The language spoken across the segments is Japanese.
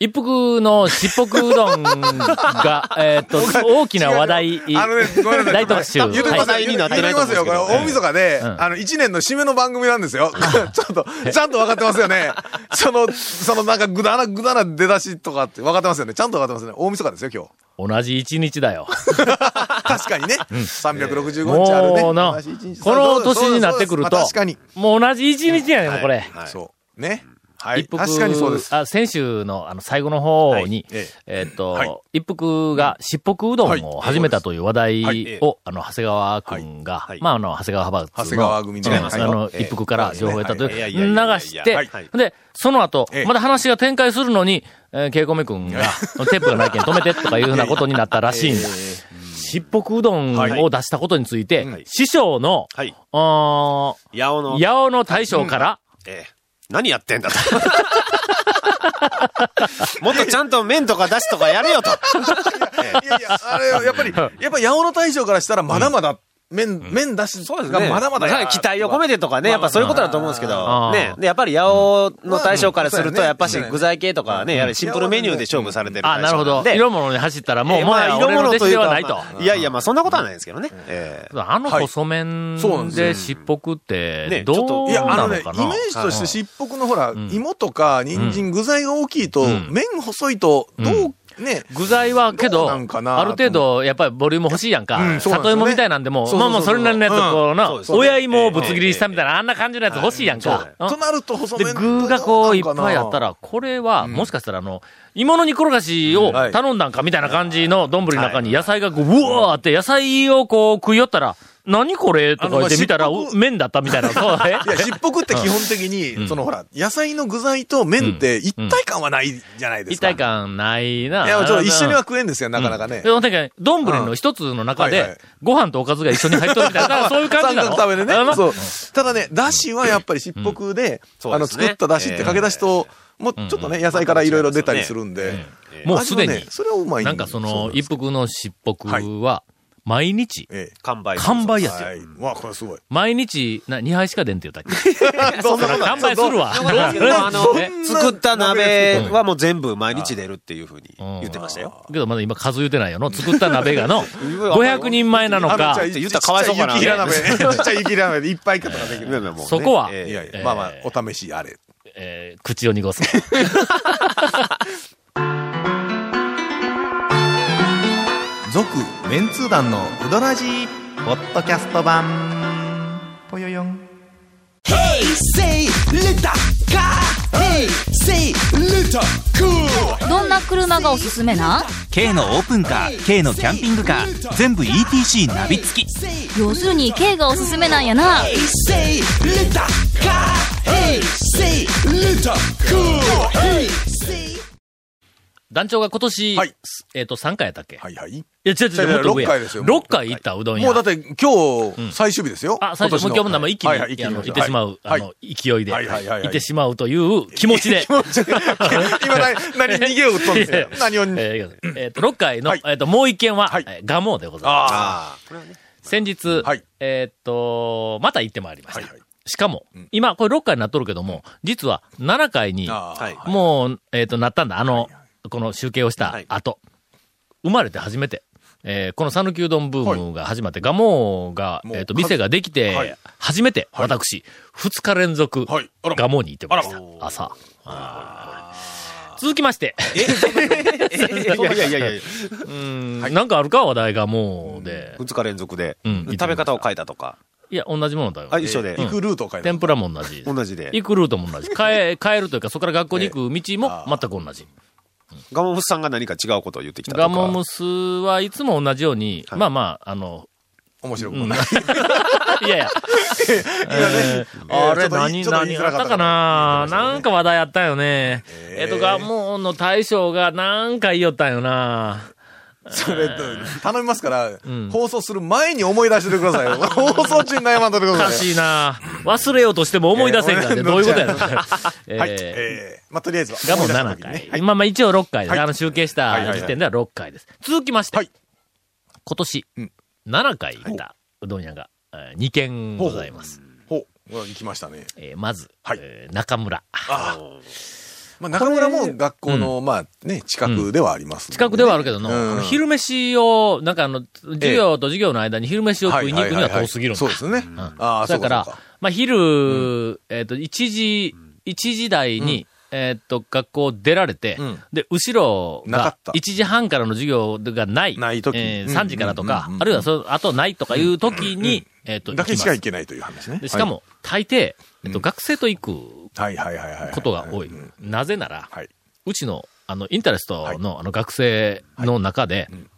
一服のしっぽくうどんが、えーっと、大きな話題、あのね、ごめんなさい。大特集。言うときますはいよ。言うときますよ。これ、大晦日で、んあの、一年の締めの番組なんですよ。ちょっと、ちゃんと分かってますよね。その、そのなんか、ぐだな、ぐだな出だしとかって分かってますよね。ちゃんと分かってますね。大晦日ですよ、今同じ一日だよ。日。確かにね。365日あるね。もうな、同じ一日この年になってくるともう同じ一日やねん、もうこれ。そう。ね。はい。一服、確かにそうです。あ、先週のあの最後の方に、ええ。ーっと、はい。一服がしっぽくうどんを始めたという話題はい。を、あの、長谷川くんが、まあ、あの、長谷川派閥の、長谷川組違いますあの、ええ。一服から情報を得たという、はい。流して、はい。で、その後、ええ。まだ話が展開するのに、えー、ケイコメくんが、テープがないけん止めてとかいうふうなことになったらしいんだ。しっぽくうどんを出したことについて、はい。師匠の、はい。八尾の、八尾の大将から、ええ何やってんだと。もっとちゃんと麺とか出しとかやれよと。いやいや、あれ、やっぱり、やっぱ八尾の大将からしたら、まだまだ、麺、麺出しがまだまだや。期待を込めてとかね、やっぱそういうことだと思うんですけあど、ーね。で、やっぱり八尾の大将からすると、まあやっぱし具材系とかね、やはりシンプルメニューで勝負されてるあ、なるほど。で色物に走ったら、もう、ええもはや俺の弟子ではないと。まあいやいや、まあそんなことはないですけどね。ええ。あの細麺そうなんでしっぽくって、ねちょっとどういや、あのね、イなのかなメージとして、しっぽくのほら、芋とか、人参、具材が大きいと、ん。麺細いと、どう、ね、具材はけどある程度、やっぱりボリューム欲しいやんか。うんそうなんね。里芋みたいなんでも、そうそうそうまあまあそれなりのやつ、うんこうなそうです、ね親芋をぶつ切りしたみたいな、あんな感じのやつ欲しいやんか。う。んとなると細で、麺具がこういっぱいあった、ら、これは、もしかしたらあの、芋の煮転がしをはい。頼んだんかみたいな感じの丼の中に野菜がこう、うわーって野菜をこう食い寄ったら、何これ？とか言って見たら、麺だったみたいな。そう。えいや、しっぽくって基本的に、そのほら、野菜の具材と麺って一体感はないじゃないですか。一体感ないな。いや、ちょっと一緒には食えんですよ、なかなかね。で。も、だけど、丼の一つの中でご飯とおかずが一緒に入っとるみたいな、そういう感じなの？食べでね。そう。ただね、だしはやっぱりしっぽくで、あの、作っただしってかけだしと、もうちょっとね、野菜からいろいろ出たりするんで。もうすでにそれはうまいなん。かその、一服服のしっぽくは、毎日、ええ。完売。完売やすよ。はい。わ、これすごい。毎日、な、2杯しか出んって言ったっけ？そんな完売するわ。あのえ、作った鍋はもう全部毎日出るっていうふうに言ってましたよ。けどまだ今数言うてないよの。作った鍋がの、500人前なのか言ったらかわいそうかなち っちゃい雪平鍋。ちっちゃい雪平鍋でいっぱいとかできる。そこは？ええいやいや、えーまあまあ、お試しあれ。えー口を濁す。続メンツー団のうどらじポッドキャスト版。ぽよよん。どんな車がおすすめな？K のオープンカー K のキャンピングカー全部 ETC ナビ付き。要するに K がおすすめなんやな。団長が今年、はい。えっと、3回やったっけ？はいはい。いや、違う違う、もっと上や。6回ですよ6回行ったうどん屋。もうだって今日、最終日ですよ。あ、最初、もう今日も生一気に、行ってしまう、はい。あの、勢いで、はいはいはいはい。行ってしまうという気持ちで。今何、何逃げを打ったんですか何を。えーえーと、6回の、はい。えっと、もう一件は、ガモでございます。ああ先日、はい。えっと、また行ってまいりました。はいはい。しかも、今、これ6回になっとるけども、実は7回に、あ。はいもう、えっ、と、なったんだ。あの、この集計をしたはい。後、生まれて初めて、えーこの讃岐うどんブームが始まって、ガモが、えっ、と、店ができて、はい。初めて、私、2日連続、ガモに行ってました。朝。続きまして、いやいやいやいや。うん、なんかあるか？話題がもうで。二日連続で、うん。食べ方を変えたとか。いや、同じものだよ。あ、一緒で。行くルートを変えた。天ぷらも同じ。同じで。行くルートも同じ。変え、変えるというか、そこから学校に行く道も全く同じ。ガモムスさんが何か違うことを言ってきたとか。ガモムスはいつも同じように、まあまあ、あの、面白くもない。いやいや。えーあれ、何、何あったかな？なんか話題あったよね。えっと、ガモの大将がなんか言いよったんよな。それ、頼みますから、放送する前に思い出しててくださいよ。放送中に悩まんとってくおかださい。しいな。忘れようとしても思い出せんから どういうことやろ。えはい。ーえー、まあ、とりあえずは。ガモ思い出した7時にね回。今、まあ一応6回です。はいあの、集計したはいはいはい時点では6回です。続きまして、はい今年、うん7回行ったうどん屋が、え2軒ございます。ほう。行きましたね。えーまず、はいえー中村。あまあ、中村も学校の、まあね、近くではありますんでね、近くではあるけどの、うん。昼飯を、なんかあの、授業と授業の間に昼飯を食いに行くには遠すぎるんだ。そうですね。うん。あだからまあ、昼、えっ、と、1時、一時台に、えっ、と、学校出られて、うん。で、後ろがなかった。1時半からの授業がない。ない時。えーうん3時からとか、うんうんうんあるいはその後ないとかいう時に、えっ、と、だけしか行けないという話ね。でしかも、大抵、えっと、うん学生と行くはい、はいはいはいはい。ことが多い。うんなぜなら、はい。うちの、あの、インタレストはいの、あの、学生の中で、ん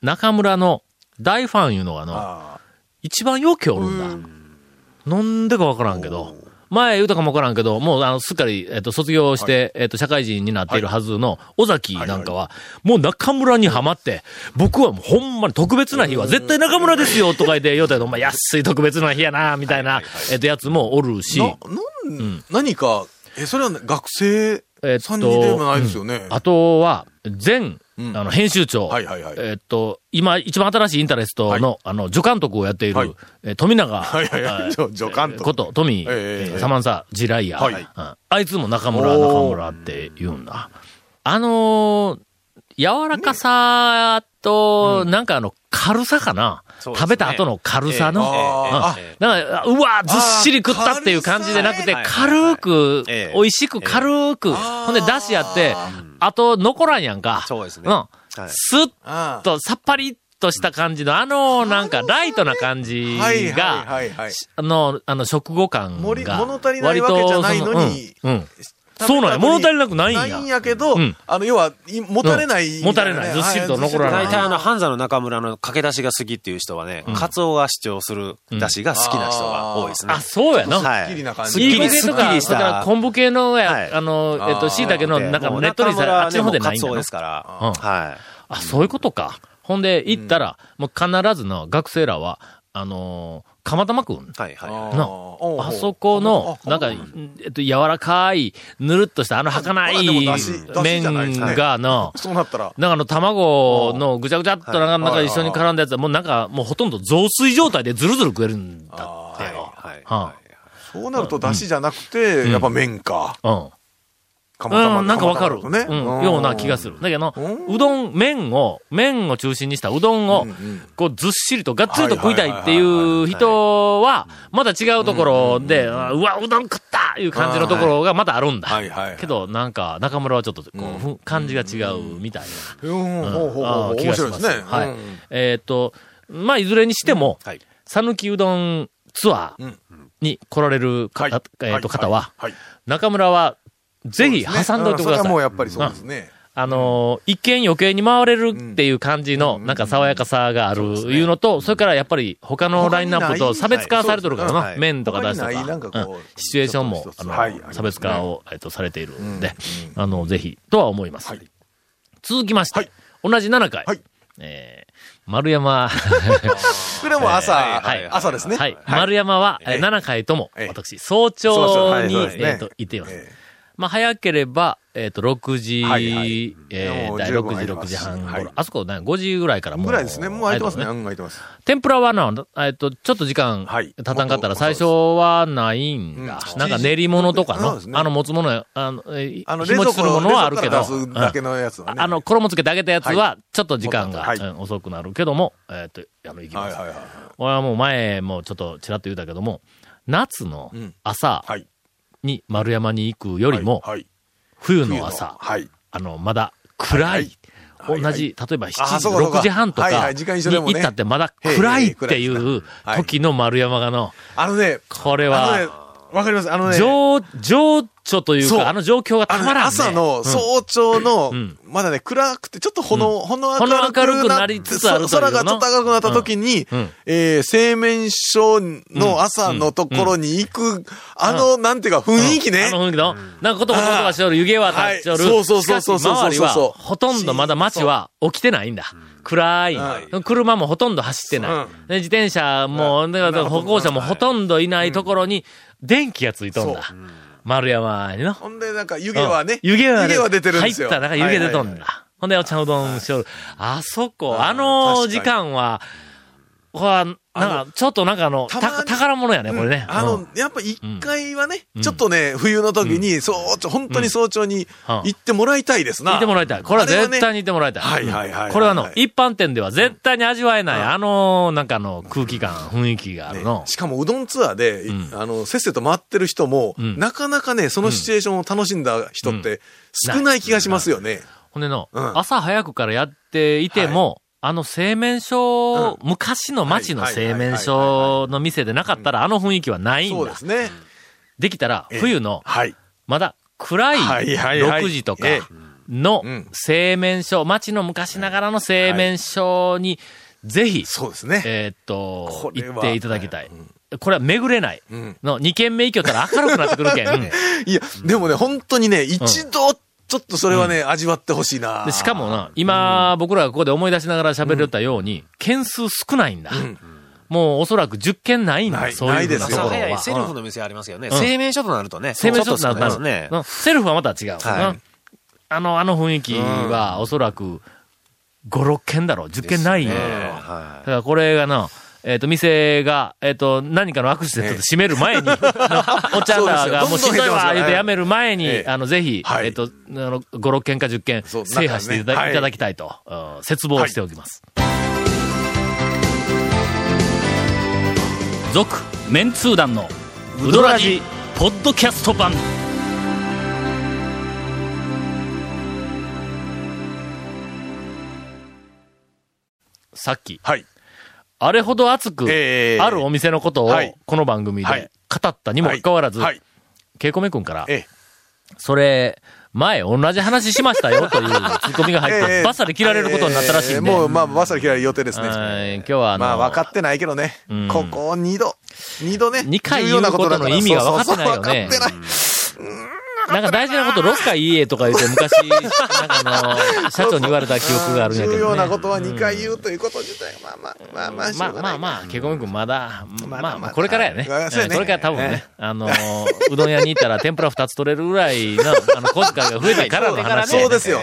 中村の大ファンいうのが、あの、あ一番よくおるんだ。なんでかわからんけど、前言うたかもわからんけど、もう、あの、すっかり、えっと、卒業して、えっと、社会人になっているはずの、尾崎なんかは、もう中村にはまって、僕はもうほんまに特別な日は、絶対中村ですよ、とか言って、言うたけど、まあ、安い特別な日やな、みたいな、えっと、やつもおるし、な、なん、何か、え、それは学生えっさんにでもないですよね。あとは、前、うん。あの、編集長。はいはいはい。えっと、今、一番新しいインタレストの、あの、助監督をやっている、はい。えー富永、はいはいはい。えー助助監督。こと、富、サマンサ、ジライア、はい。うん。あいつも中村、中村って言うんだ。あのー柔らかさと、なんかあの、軽さかな、ね。食べた後の軽さの？ええ。あうん。なんか、うわ、ずっしり食ったっていう感じでなくて、軽く、ええ。美味しく軽く、ほんで、出汁やって、あと、残らんやんか。そうですね。うん。はい。スッと、さっぱりっとした感じの、あの、なんか、ライトな感じが。あの、あの、食後感盛りが。物足りないわけじゃないのにうん。うんそうなんや。物足りなくないんや。ないんやけど、うんあの、要は、いもたれない、うんもたれないずっしりと残らない大体あの、ハンザの中村の駆け出しが好きっていう人はね、カツオが主張する出汁が好きな人が多いですね。あ、そうやな。はい。すっきりな感じすっきり、いいすっきとか、りした。それから昆布系のや、はいあの、えっと、椎茸の中のねっとりさ、あっちの方でないんだなカツオですから。うんはい。あ、そういうことか。ほんで、行ったら、もう必ずの学生らは、あのー、釜玉くん？はい、はい。なおうあそこの、なんか、えっと、柔らかい、ぬるっとした、あの儚い麺がな、そうなったら、なんかあの卵のぐちゃぐちゃっとなんかなんかはい一緒に絡んだやつはもうなんかもうほとんど雑炊状態でずるずる食えるんだってはい、よ。はい。はそうなると出汁じゃなくて、やっぱ麺か。うん。うん、なんかわかる。ね。うん、ような気がする。だけど、ううどん、麺を、麺を中心にしたうどんを、こうずっしりとがっつりと食いたいっていう人は、まだ違うところで、あうわ、うどん食ったいう感じのところがまだあるんだ。はいはいはいけど、なんか、中村はちょっと、こう感じが違うみたいうん、な。ほうほうほうあほう。面ー気がします白いですね。はいうん。えーっと、まあ、いずれにしても、はい。讃岐うどんツアーに来られるか、はいえーっと、方は、はい。中村は、ぜひ挟んどいてください。うん。それはもうやっぱりそうですね。あのー一見余計に回れるっていう感じの、なんか爽やかさがあるいうのと、それからやっぱり他のラインナップと差別化されてるからな、はい。麺とか出しとかシチュエーションもあの、はい差別化を、えっと、されているんで、あの、ぜひ、とは思います。続きまして、はい。同じ7回、はい。えー、丸山、これも朝、はい。朝ですね。はい、丸山は、えーええ。7回とも、ええ。私、早朝に、えっと、行っています。えまあ、早ければ、えっ、と、6時、はいはいえーだい6時、6十分入ります時半頃。はいあそこね、5時ぐらいからもう。ぐらいですね。もう空いてますね。空いてます。天ぷらはな、えっ、と、ちょっと時間、はい経たんかったら最初はないんだ。うんなんか練り物とかの、ねあの持つものや、あの、えーあの、日持ちするものはあるけど。あの、衣つけてあげたやつはは、ちょっと時間が、はいうん遅くなるけども、えっ、と、あの、行きます。はいはいはい。俺はもう前もちょっとちらっと言ったけども、夏のうん朝はい。に丸山に行くよりも、冬の朝、はい。あの、まだ暗い。同じ、例えば7あ時、そうかそうか。6時半とかに行ったってまだ暗いっていう時の丸山がの、あのね、これは、、わかります。あのね、情、情緒というそう。か、あの状況がたまらんね。朝のうん。早朝のうん、まだね、暗くて、ちょっとほの、ほのほの明るく明るくなりつつある空がちょっと赤くなった時にうん。うん、えー製麺所の朝のところに行く、あの、なんていうか、雰囲気ね。あ。の雰囲気の、なんかことことがしおる、湯気は立っちょる。はい。そうそうそうそうそうしかし周りは、そうほとんどまだ街は起きてないんだ。暗い。車もほとんど走ってない。自転車も、歩行者もほとんどいないところに、電気がついとんだ。丸山にの。ほんで、なんか湯気はね、湯気はね湯気は出てるんですよ。入った、なんか湯気出とんだ。ほんで、お茶うどんしょる。あそこ、あの時間は、これは、なんか、ちょっとなんかあの、宝物やね、これね。あの、うん。やっぱ一回はね、ちょっとね、冬の時に、早朝、本当に早朝にうん。行ってもらいたいですな。行ってもらいたい。これは絶対に行ってもらいたい。はいはいはいはい。これはあの、一般店では絶対に味わえない、あの、なんかあの、空気感、雰囲気があるの。ね。しかもうどんツアーで、ん。あの、せっせと回ってる人も、ん。なかなかね、そのシチュエーションを楽しんだ人って少ない気がしますよね。ほんでの、うん。朝早くからやっていても、あの製麺所、うん昔の町のはい製麺所の店でなかったら、あの雰囲気はないんだそうで。すね。できたら、ええ冬の、はい。まだ暗いはいはいはい6時とかええのうん製麺所、町の昔ながらの製麺所に、ぜひ、そうですね。えーっと行っていただきたい。これは巡れない。んの、2軒目行きよったら明るくなってくるけん。いや、でもね、本当にね、一度、ちょっとそれはね、味わってほしいな。でしかもな、今、僕らがここで思い出しながら喋れたように、件数少ないんだ。もうおそらく10件ないんだ。ないそういうないですセルフの店ありますよね。うん製麺所となるとね。製麺所となるとね。うんセルフはまた違う。あの、あの雰囲気は、おそらく、5、6件だろう。10件ないんだだはからこれがな、えっ、と、店が、えっ、と、何かのアクシデントで閉める前に、お茶だが、もうしんどいわ、言うてやめる前に、ええ。あの、ぜひ、はい。えっ、と、あの、5、6件か10件、制覇していただ,、ねはい。いただきたいと、うん切望しておきます。続、メンツー団の、ウドラジ、ポッドキャスト版。さっき、はい。あれほど熱く、ええあるお店のことをはい、この番組はいで語ったにもかかわらず、はい。ケイコメ君から、ええ。それ、前同じ話しましたよという ツッコミが入って、ええバッサリ切られることになったらしいんで、ええもう、まあ、バッサリ切られる予定ですね。はい今日はあの、まあ、分かってないけどねうん。ここ二度。二度ね。二回言うことの意味が分かってないよねそうそうそう分かってない。なんか大事なこと6回言えとか言って昔、なんかあの、社長に言われた記憶があるんやけど、ね。重要なことは二回言うということ自体、まあまあ、まあまあ、しまあょうがないまあまあ、ケコメ君まだ、まあまあ、まだまだこれからやね。はいそうやねこれから多分ね、あの、うどん屋に行ったら天ぷら2つ取れるぐらいの、あの、小遣いが増えてからの話ねそうですよ。は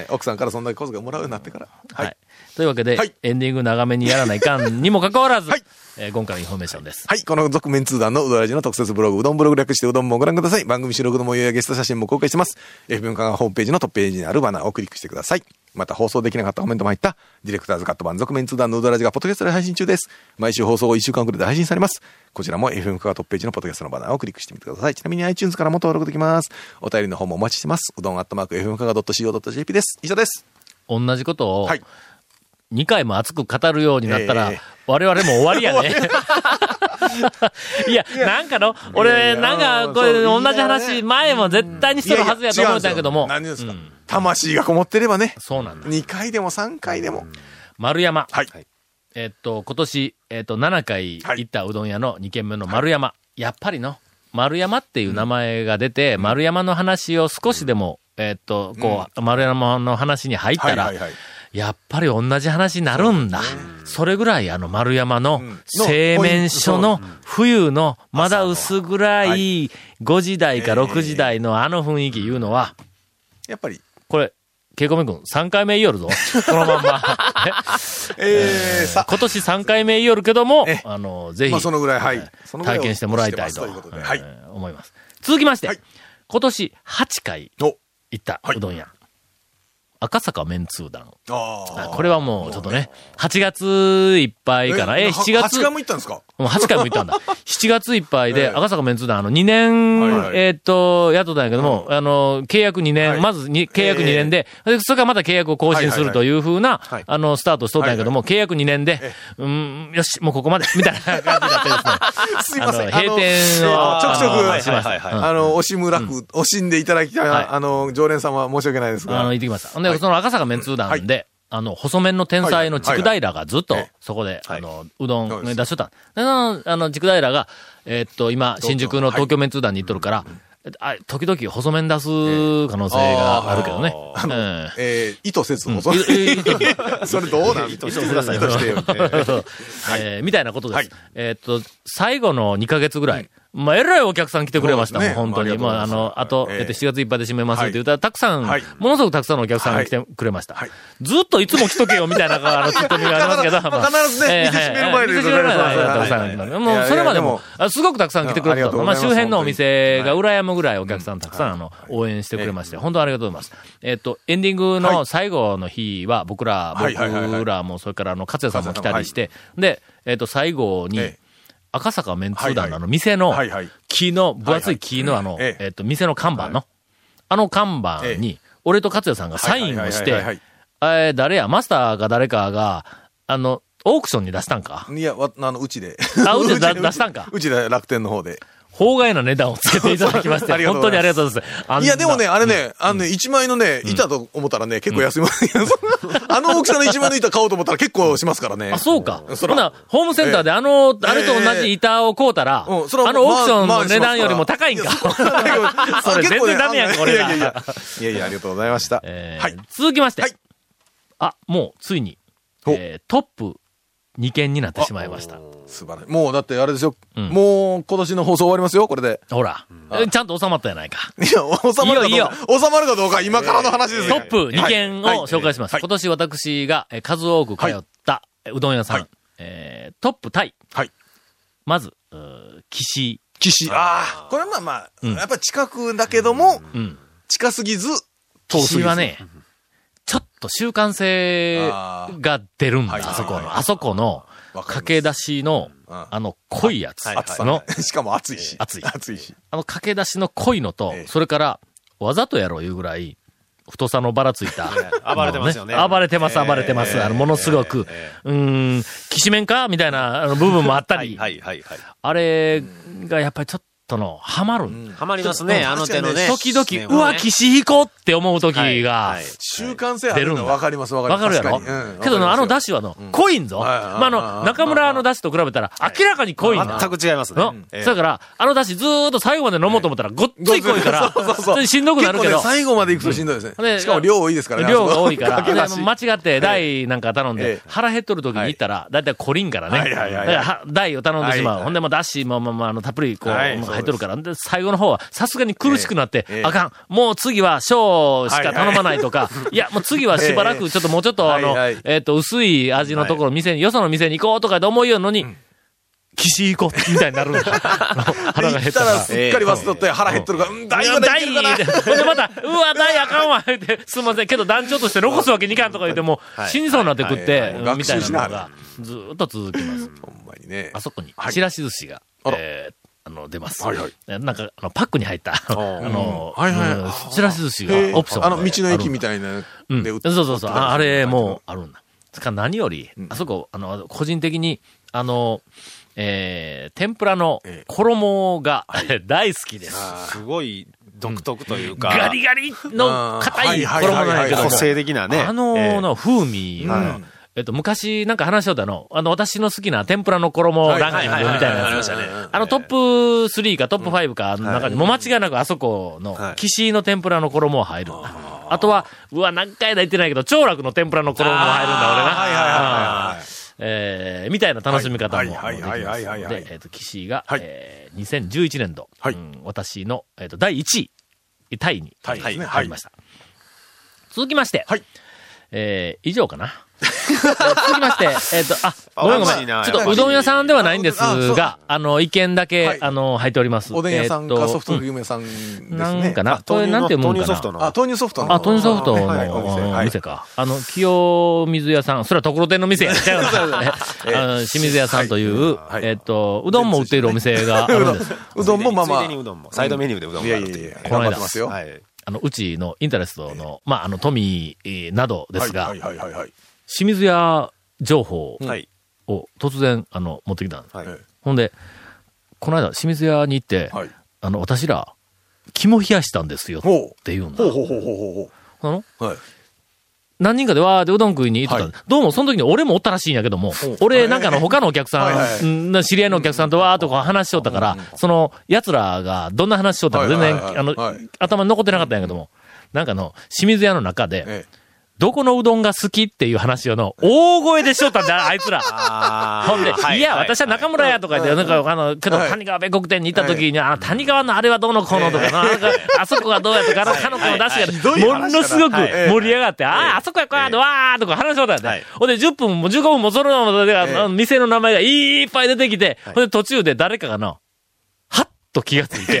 い。奥さんからそんだけ小遣いもらうようになってから。は。はい。というわけで、はいエンディング長めにやらないかんにもかかわらず、はいえー今回のインフォメーションです。はい。この続・麺通団のうどラヂの特設ブログ、うどんブログ略してうどんもご覧ください。番組収録の模様やゲスト写真も公開してます。F 文化がホームページのトップページにあるバナーをクリックしてください。また放送できなかったコメントも入った、ディレクターズカット版続・麺通団のうどラヂがポッドキャストで配信中です。毎週放送後1週間くらいで配信されます。こちらも F 文化がトップページのポッドキャストのバナーをクリックしてみてください。ちなみに iTunes からも登録できます。お便りの方もお待ちしてます。うどんアットマーク F 文化が .co.jp です。以上です。同じことを、はい。2回も熱く語るようになったら、ええ我々も終わりやね。いや、なんかの、俺、なんか、これ、同じ話、ね前も絶対にしとるはずやと思ったんやけども、何ですか、うん魂がこもってればね。そうなんだ。2回でも3回でも。丸山。はい。えっと、今年、えっと、7回行ったうどん屋の2軒目の丸山。やっぱりの、丸山っていう名前が出て、丸山の話を少しでも、えっと、こう、丸山の話に入ったら、はいはいはいやっぱり同じ話になるんだ。それぐらいあの丸山のん製麺所の冬のまだ薄暗い5時台か6時台のあの雰囲気いうのは、やっぱり、これ、ケイコメ君3回目言いよるぞ。このまんま。えー、さ、今年3回目言いよるけどもえ、あの、ぜひまあ、そのぐらい、はい。体験してもらいたいと。はい。えー思います。続きましてはい、今年8回お、行ったはいうどん屋。赤坂麺通団。ああこれはもうちょっとね、8月いっぱいかな。え、7月。8回も行ったんですか？もう8回も行ったんだ。7月いっぱいで、ええ。赤坂メンツ団、あの、2年、えーっと、雇ったんやけども、あの、契約2年、はい。まずに契約2年で、でそれからまた契約を更新するというふうな、はい。あの、スタートしとったんやけども、契約2年でえ、うん、よし、もうここまで、みたいな感じになってですね。すいません。あの閉店をちょくちょく、あの惜しむらく、惜しんでいただきたいあの、常連さんは申し訳ないですが。あの、行ってきました。ほんで、その赤坂メンツ団で、あの、細麺の天才の筑平がずっとはいはい、そこで、はいあの、うどん出しとった。でそのあの、筑平が、えーっと、今、新宿の東京メンツ団に行っとるから、あ時々細麺出す可能性があるけどね。あの、うんえー、意図せずも、いいいいそれどうなん意図してください。意図してよ。えーみたいなことです。はいえーっと、最後の2ヶ月ぐらい、まあ、えらいお客さん来てくれましたもん、本当に。まあ、あの、あと、ええ。えっと、7月いっぱいで閉めますっはいて言ったら、たくさん、はい。ものすごくたくさんのお客さんが来てくれました。はい。ずっといつも来とけよ、みたいな、あの、ツッコミがありますけど。まあ必ずねええ店閉める前で店閉める前でもう、それまでもすごくたくさん来てくれた。と。まあ、周辺のお店が本羨むぐらいお客さんたくさん、あの、応援してくれまして、本当ありがとうございます。えっと、エンディングの最後の日は、僕ら、僕らも、それから、あの、勝也さんも来たりして、で、えっと、最後にええ、赤坂メンツー団のあの店のはいはい。木の、分厚い木のあの、ええ。えっと、店の看板の、あの看板に、俺と勝也さんがサインをしてえー誰や、マスターか誰かが、あの、オークションに出したんか？いや、わあの、うちで。あうちで出 出したんか？うちで楽天の方で。法外な値段をつけていただきまして、本当にありがとうございます。いや、でもね、あれね、あのね、1枚のね、板と思ったらね、結構安いもん。あの大きさの1枚の板買おうと思ったら結構しますからね。あ、そうか。ほな、ホームセンターであの、あれと同じ板を買うたら、あのオークションまあの値段よりも高いんか。それ全然ダメやんか、俺ら。いやいやいや。いやいや、ありがとうございました。続きまして、はいあ、もう、ついに、トップ2件になってしまいました。素晴らしい。もう、だってあれですよ。うんもう、今年の放送終わりますよ、これで。ほら、えちゃんと収まったやないか。いや、収まるかいいよどうか。収まるかどうか、今からの話ですよ。トップ2件をはい紹介します。はい今年私がえー数多く通ったえーうどん屋さん、はいえートップタイ。はい。まず、岸。岸。ああ。これはまあまあ、うんやっぱ近くだけども、うん。近すぎず、遠すぎず。岸はね、ちょっと習慣性が出るんだ、あそこの。あそこの駆け出しの、うん。あの濃いやつ。はいはい暑さの、しかも暑いし。暑い暑いし。あの駆け出しの濃いのとええ、それから、わざとやろういうぐらい、太さのばらついた。暴れてますよね。暴れてます、暴れてます。あの、ものすごく、うーん、きしめんか？みたいなあの部分もあったはいり、はいはいはい。あれがやっぱりちょっとの、はまる。はまりますね、あの手のね。時々、ねうわ、こうって思う時が習慣性あるの分かります、分かります。わかるやろ？けどの、あの出汁はの、濃いんぞ。まあ、あの、中村の出汁と比べたら、明らかに濃いんだ。全く違いますねの？ええそやから、あの出汁ずーっと最後まで飲もうと思ったら、ごっつい濃いからしんどくなるけど。最後まで行くとしんどいですでね。しかも量多いですからね。量が多いから。間違って台なんか頼んえでえ、腹減っとる時に行ったら、だいたいコリンからね。だからは台を頼んでしまう。ほんでもうだしも、まあまあ、あの、たっぷりこう、はい入っとるから。で、最後の方は、さすがに苦しくなってええ、あかん。もう次は小しか頼まないとか、いや、もう次はしばらくちょっともうちょっとあのはいはい、えっと、薄い味のところ、店に、よその店に行こうとかで思うようのに、岸行こうみたいになるんだ。腹が減行ったらら。すっかり忘れとって腹減っとるから、うん、大丈夫だ、いけるかな。ほんでまた、うわ、大あかんわ、言って、すみません、けど団長として残すわけにいかんとか言っても、死にそうになって食ってはいはい、うんみたいなのが、ずーっと続きます。ほんまにね。あそこには、い。ちらし寿司が、えーあの、出ます。はいはい。えなんか、あの、パックに入った、あの、はいはい。うんちらし寿司がオプションであの、道の駅みたたいなうん。で売っそうそうそう。ああれ、もあるんだ。つか何より、あそこ、あの、個人的に、あの、えー、天ぷらのええ。衣が 大好きです。すごい独特というか。ガリガリの硬い衣なんやけど。も個、性的なね。あのの風味が、うんえっと、昔なんか話しとったの、あの、私の好きな天ぷらの衣ランキングみたいなやつ。あのトップ3かトップ5かの中にも間違いなくあそこのはい、岸の天ぷらの衣も入るんだ。あとは、うわ、何回だ言ってないけど、長楽の天ぷらの衣も入るんだ、俺な。はいはいはいはい。えーみたいな楽しみ方もできますはいはいはいはいはいはいで、えっと、岸が、はいえー2011年度、はいうん私の、えっと、第1位、タイに、タイですね入りました。続きまして、はいえー以上かな。えー続きまして、えっ、と、あ、ごめんごめん。ちょっとうどん屋さんではないんですが、あの、意見だけ、はいあの、入っております。おでん屋さんえーとかソフトクリうんーム屋さんですね。なんかな？これ豆乳のなんて読むんかな？豆乳ソフトのあ、豆乳ソフトの。あ、豆乳ソフトの、はいはいお店はい店か。あの、清水屋さん、それはところてんの店 清水屋さんという、はいえっと、うどんも売っているお店があるんです。うどんもまあまあ。ついでにうどんも。サイドメニューでうどんいもあるっていう。やいやいや、この間頑張ってますよ。はい。あの、うちのインタレストの、まあ、あの、富えーなどですがはい、はいはいはい。清水屋情報はい。を突然、あの、持ってきたんです。はい。ほんで、この間、清水屋に行って、はい。あの、私ら、肝冷やしたんですよ。っ。て言うんだほう。ほうほうほうほあのうほう。はい。何人かでわーでうどん食いに行ってたんで、どうもその時に俺もおったらしいんやけども、俺なんかの他のお客さはいはいん、ん知り合いのお客さんとわーっとこう話しとったから、その奴らがどんな話しとったか全然、はいはいはいあのはい、頭に残ってなかったんやけども、なんかの、清水屋の中で、えどこのうどんが好きっていう話をの、大声でしよったんだ、あいつら。ほんで、いや、私は中村やとか言って、なんか、あの、けど、はい。谷川米国店に行った時に、あの、谷川のあれはどうのこうのとか、なんか、あそこがどうやとか、あの、彼女の出汁どいが、も話のすごくはい。盛り上がって、ああ、あそこやこや、わーとか話しとったんだよ。ほんで、10分も15分もそのままで、店の名前がいっぱい出てきて、ほんで、途中で誰かがの、はっと気がついて、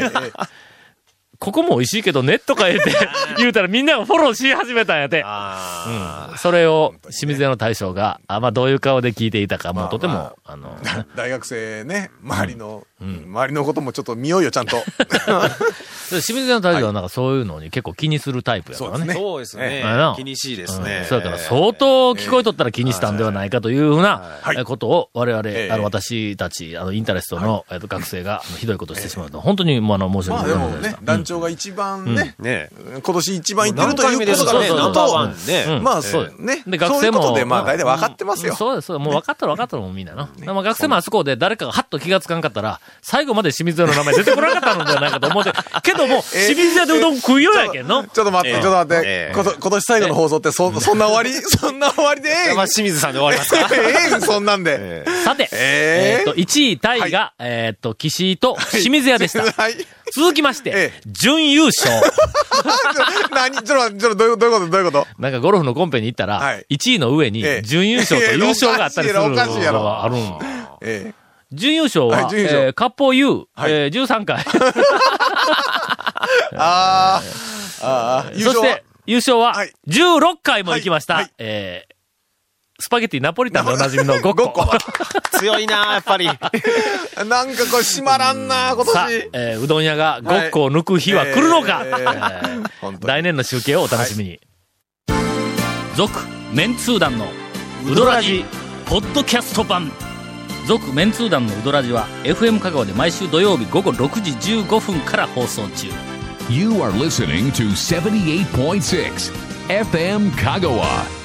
ここも美味しいけどね、とか言って、言うたらみんながフォローし始めたんやて。あうん。それを、清水屋の大将が、あ、まあ、どういう顔で聞いていたか、もうとても、まあの、大学生ね、周りの、周りのこともちょっと見ようよ、ちゃんと。清水屋の大将はなんかそういうのに結構気にするタイプやからね。そうですね。気にしいですね。うん。そうやから相当聞こえとったら気にしたんではないかというふうなことを我々、ええ。あの私たち、あの、インタレストの、えっと学生がひどいことをしてしまうと、本当にもうあの、申し訳ございませんでした。、ね団長が一番ね、ね今年一番行ってる何ということがね、ナンバーワンね。うんまあ、そうそうね。で、学生そういうも。ことで、まあ、大体分かってますよ。そうです、そうです。もう分かったら分かったらもうみんなの。でも学生もあそこで誰かがハッと気がつかんかったら、最後まで清水屋の名前出てこなかったのではないかと思って、けども、清水屋でうどん食いようやけんの。ちょっと待って、ええちょっと待って、ええこと今年最後の放送って、そ、そんな終わり？そんな終わりでええ？んまあ、清水さんで終わりますか ええ？んそんなんで。ええさて、えええーっと、1位タイが、えーっと、岸井と清水屋でした。はい。続きまして、ええ。準優勝。何？ちょっとちょっとどういうこと？どういうこと？なんかゴルフのコンペに行ったら、はい。1位の上にええ。準優勝と優勝があったりするのがあるん。え準優勝は、はえー、割烹 U、はい。えー、13回。え ああ、ああ、そして、優勝ははい、16回も行きました。はい。はい。えースパゲティナポリタンでおなじみの5個。強いなやっぱり。なんかこれ閉まらんな今年。えーうどん屋が5個を抜く日は来るのか、ええー来年の集計をお楽しみに。続、メンツー団のウドラジ、ポッドキャスト版。続、メンツー団のウドラジは、FM 香川で毎週土曜日午後6時15分から放送中。You are listening to 78.6 FM Kagawa.